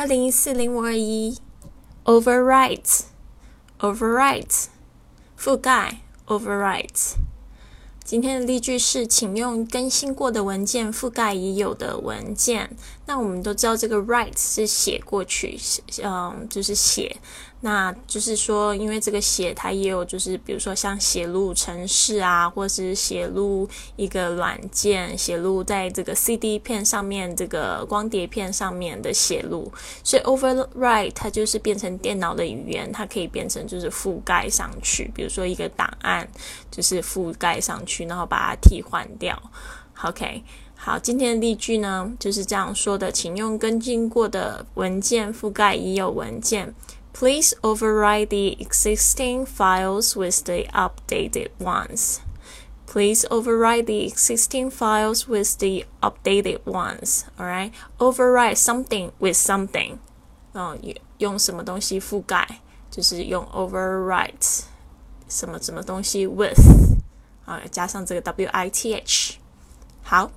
二零一四零五二一，overwrites，overrides，覆盖，overwrites。今天的例句是，请用更新过的文件覆盖已有的文件。那我们都知道，这个 write 是写过去，嗯，就是写。那就是说，因为这个写它也有，就是比如说像写入程式啊，或是写入一个软件，写入在这个 CD 片上面、这个光碟片上面的写入。所以 overwrite 它就是变成电脑的语言，它可以变成就是覆盖上去，比如说一个档案就是覆盖上去，去，然后把它替换掉。OK，好，今天的例句呢就是这样说的，请用跟进过的文件覆盖已有文件。Please overwrite the existing files with the updated ones. Please overwrite the existing files with the updated ones. Alright, overwrite something with something. 嗯，用什么东西覆盖，就是用 overwrite 什么什么东西 with。啊，加上这个 w i t h。好。